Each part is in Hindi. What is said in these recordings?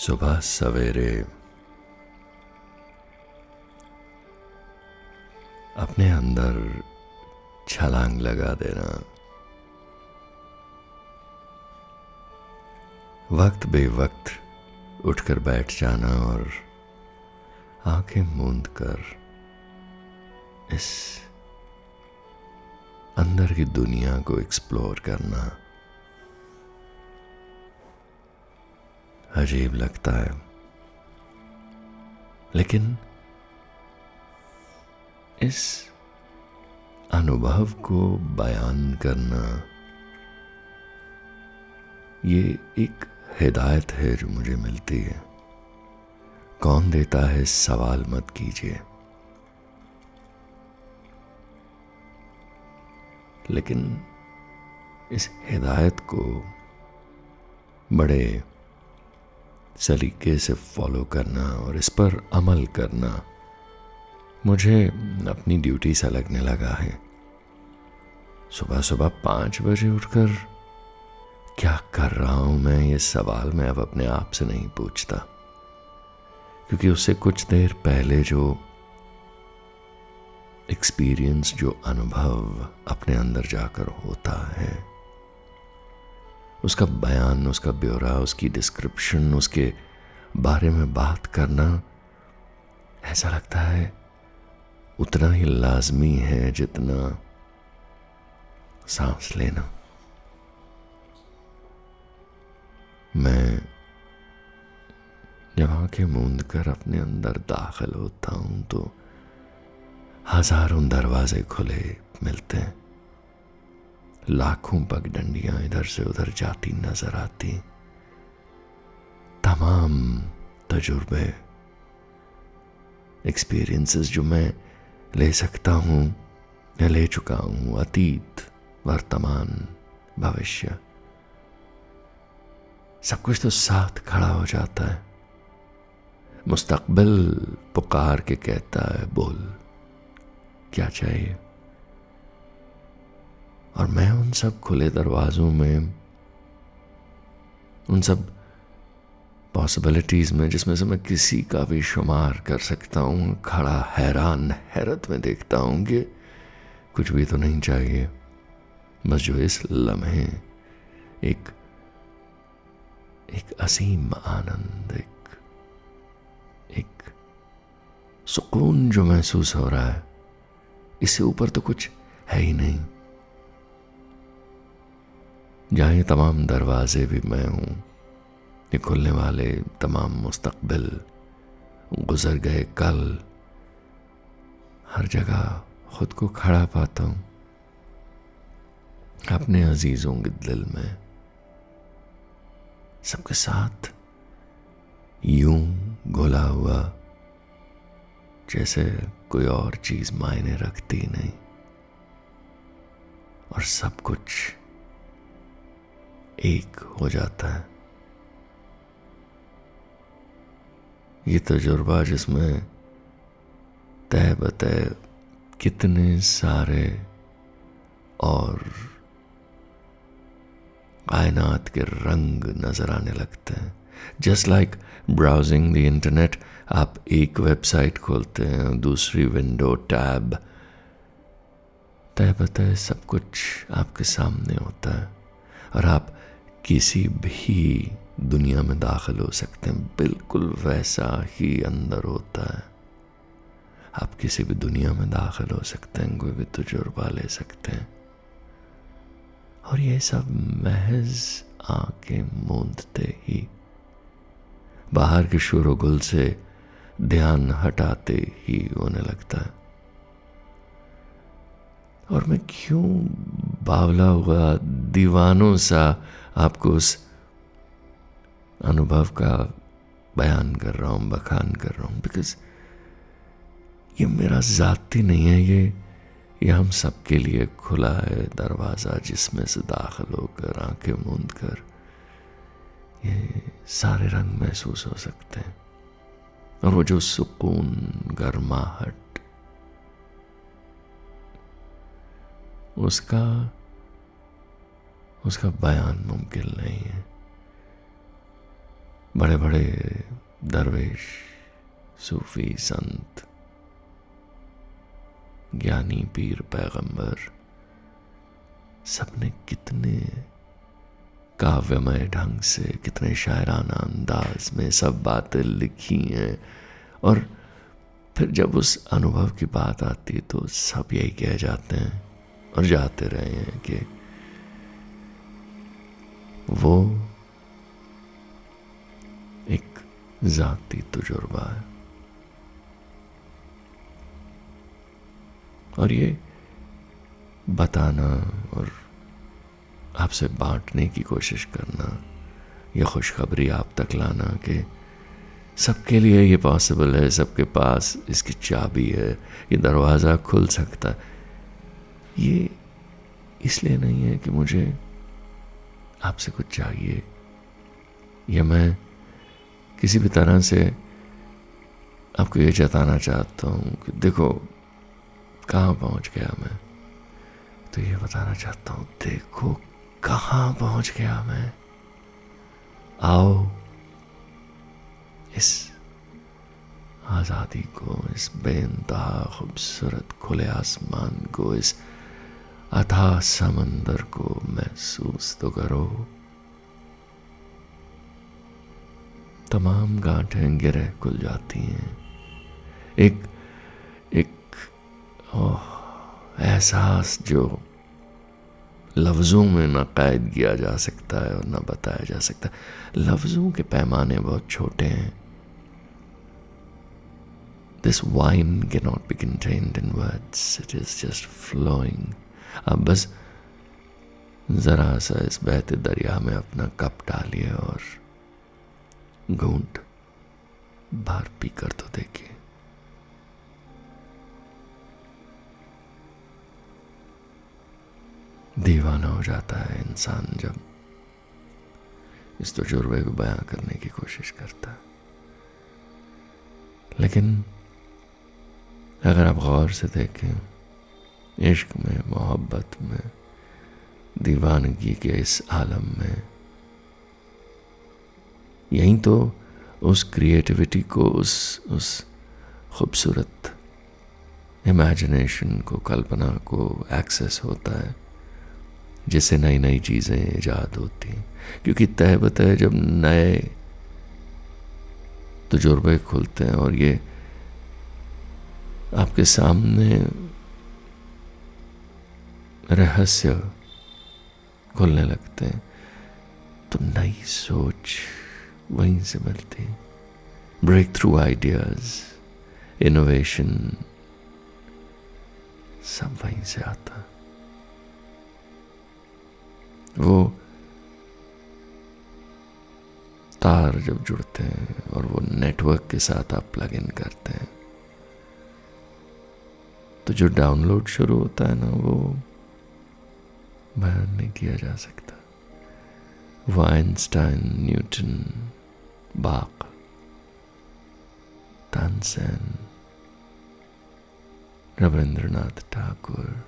सुबह सवेरे। अपने अंदर छलांग लगा देना। वक्त बेवक्त उठकर बैठ जाना और आँखें मूंद कर इस अंदर की दुनिया को एक्सप्लोर करना। अजीब लगता है। लेकिन इस अनुभव को बयान करना ये एक हिदायत है जो मुझे मिलती है। कौन देता है सवाल मत कीजिए। लेकिन इस हिदायत को बड़े सलीके से फॉलो करना और इस पर अमल करना। मुझे अपनी ड्यूटी सा लगने लगा है। सुबह सुबह पाँच बजे उठकर, क्या कर रहा हूँ मैं? ये सवाल मैं अब अपने आप से नहीं पूछता। क्योंकि उससे कुछ देर पहले जो एक्सपीरियंस जो अनुभव अपने अंदर जाकर होता है। उसका बयान, उसका ब्यौरा, उसकी डिस्क्रिप्शन उसके बारे में बात करना, ऐसा लगता है उतना ही लाजमी है जितना सांस लेना। मैं जब आँखें मूंद कर अपने अंदर दाखिल होता हूँ तो हज़ारों दरवाजे खुले, मिलते हैं। लाखों पगडंडियाँ इधर से उधर जाती नज़र आती। तमाम तजुर्बे एक्सपीरियंसेस जो मैं ले सकता हूँ, या ले चुका हूँ, अतीत, वर्तमान, भविष्य। सब कुछ तो साथ खड़ा हो जाता है। मुस्तकबिल पुकार के कहता है, बोल, क्या चाहिए? और मैं उन सब खुले दरवाज़ों में, उन सब पॉसिबिलिटीज़ में जिसमें से मैं किसी का भी शुमार कर सकता हूँ, खड़ा, हैरान, हैरत में देखता हूँ कि कुछ भी तो नहीं चाहिए। बस जो इस लम्हे, एक एक असीम आनंद, एक एक सुकून जो महसूस हो रहा है, इससे ऊपर तो कुछ है ही नहीं। जहाँ ये तमाम दरवाजे भी मैं हूँ, ये खुलने वाले तमाम मुस्तकबिल, गुजर गए कल, हर जगह खुद को खड़ा पाता हूँ। अपने अजीजों के दिल में सबके साथ यूँ घुला हुआ, जैसे कोई और चीज़ मायने रखती नहीं। और सब कुछ एक हो जाता है। ये तजुर्बा जिसमें तय बतय कितने सारे और कायनात के रंग नज़र आने लगते हैं। Just like browsing the internet आप एक वेबसाइट खोलते हैं, दूसरी विंडो टैब तय बतय सब कुछ आपके सामने होता है। और आप किसी भी दुनिया में दाखिल हो सकते हैं। बिल्कुल वैसा ही अंदर होता है। आप किसी भी दुनिया में दाखिल हो सकते हैं, कोई भी तजुर्बा ले सकते हैं। और ये सब महज आके मूंदते ही। बाहर के शोर गुल से ध्यान हटाते ही होने लगता है। और मैं क्यों बावला हुआ दीवानों सा आपको उस अनुभव का बयान कर रहा हूँ, बखान कर रहा हूँ बिकॉज़ ये मेरा जाति नहीं है, ये ये हम सबके लिए खुला है दरवाज़ा जिसमें से दाखिल होकर, आँखें मूंद कर, ये सारे रंग महसूस हो सकते हैं। और वो जो सुकून, गर्माहट, उसका उसका बयान मुमकिन नहीं है। बड़े बड़े दरवेश, सूफी संत, ज्ञानी पीर पैगंबर, सबने कितने काव्यमय ढंग से, कितने शायराना अंदाज में सब बातें लिखी हैं। और फिर जब उस अनुभव की बात आती है तो सब यही कह जाते हैं और जाते रहे हैं कि वो एक जाती तजुर्बा है। और ये बताना और आपसे बांटने की कोशिश करना यह खुशखबरी आप तक लाना कि सबके लिए ये पॉसिबल है, सबके पास इसकी चाबी है, ये दरवाज़ा खुल सकता ये इसलिए नहीं है कि मुझे आपसे कुछ चाहिए? या मैं किसी भी तरह से आपको ये जताना चाहता हूँ कि देखो, कहाँ पहुँच गया मैं? तो ये बताना चाहता हूँ, देखो, कहाँ पहुँच गया मैं? आओ, इस आज़ादी को, इस बेनतहा खूबसूरत, खुले आसमान को, इस अथा समंदर को महसूस तो करो। तमाम गांठें गिरह खुल जाती हैं। एक एक एहसास जो लफ्ज़ों में ना कैद किया जा सकता है और ना बताया जा सकता लफ्ज़ों के पैमाने बहुत छोटे हैं। This wine can not be contained in words it is just flowing अब बस ज़रा सा इस बहते दरिया में अपना कप डालिए और घूंट बाहर पी कर तो देखिए। दीवाना हो जाता है इंसान जब इस तजुर्बे को बयां करने की कोशिश करता। लेकिन अगर आप गौर से देखें इश्क में, मोहब्बत में, दीवानगी के इस आलम में। यहीं तो उस क्रिएटिविटी को, उस उस खूबसूरत इमेजिनेशन को, कल्पना को एक्सेस होता है, जिससे नई नई चीज़ें ईजाद होती हैं। क्योंकि तय बतय जब नए तजुर्बे खुलते हैं और ये आपके सामने रहस्य खुलने लगते हैं। तो नई सोच वहीं से मिलती है। ब्रेक थ्रू आइडियाज़ इनोवेशन सब वहीं से आता वो तार जब जुड़ते हैं और वो नेटवर्क के साथ आप प्लग इन करते हैं तो जो डाउनलोड शुरू होता है ना, वो बयान नहीं किया जा सकता। वाइनस्टाइन न्यूटन, बाक, तानसेन, रविंद्रनाथ ठाकुर,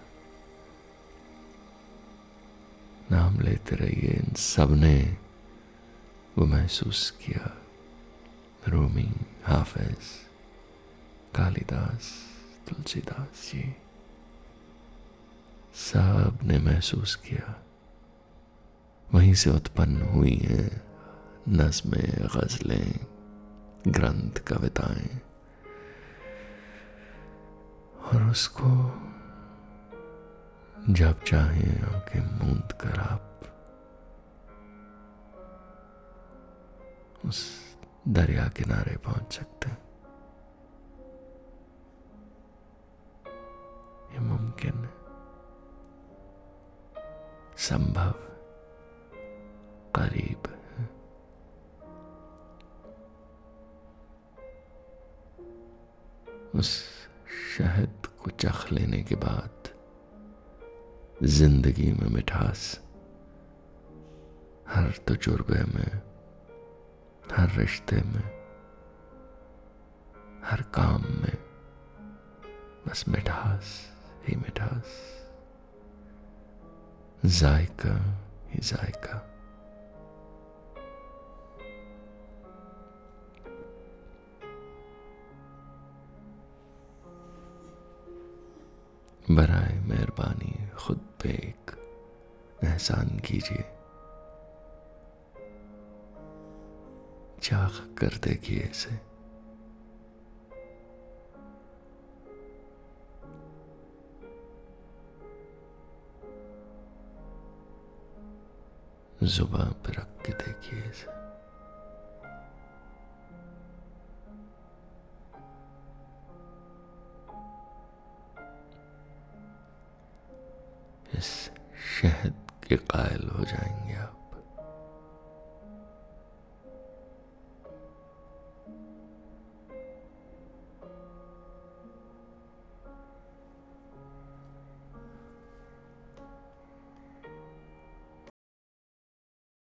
नाम लेते रहिए इन सबने वो महसूस किया। रूमी हाफिज, कालिदास, तुलसीदास जी। सबने महसूस किया। वहीं से उत्पन्न हुई हैं नज़में, गज़लें, ग्रंथ, कविताएँ। और उसको जब चाहे आँखें मूंद कर आप उस दरिया किनारे पहुँच सकते हैं। ये मुमकिन है। संभव करीब है। उस शहद को चख लेने के बाद ज़िंदगी में मिठास हर तजुर्बे में, हर रिश्ते में, हर काम में बस मिठास ही मिठास। जायका ही जायका बराए मेहरबानी खुद पे एक एहसान कीजिए। चाख कर देखिए इसे। जुबा पर रख के देखिए इसे। इस शहद के कायल हो जाएँगे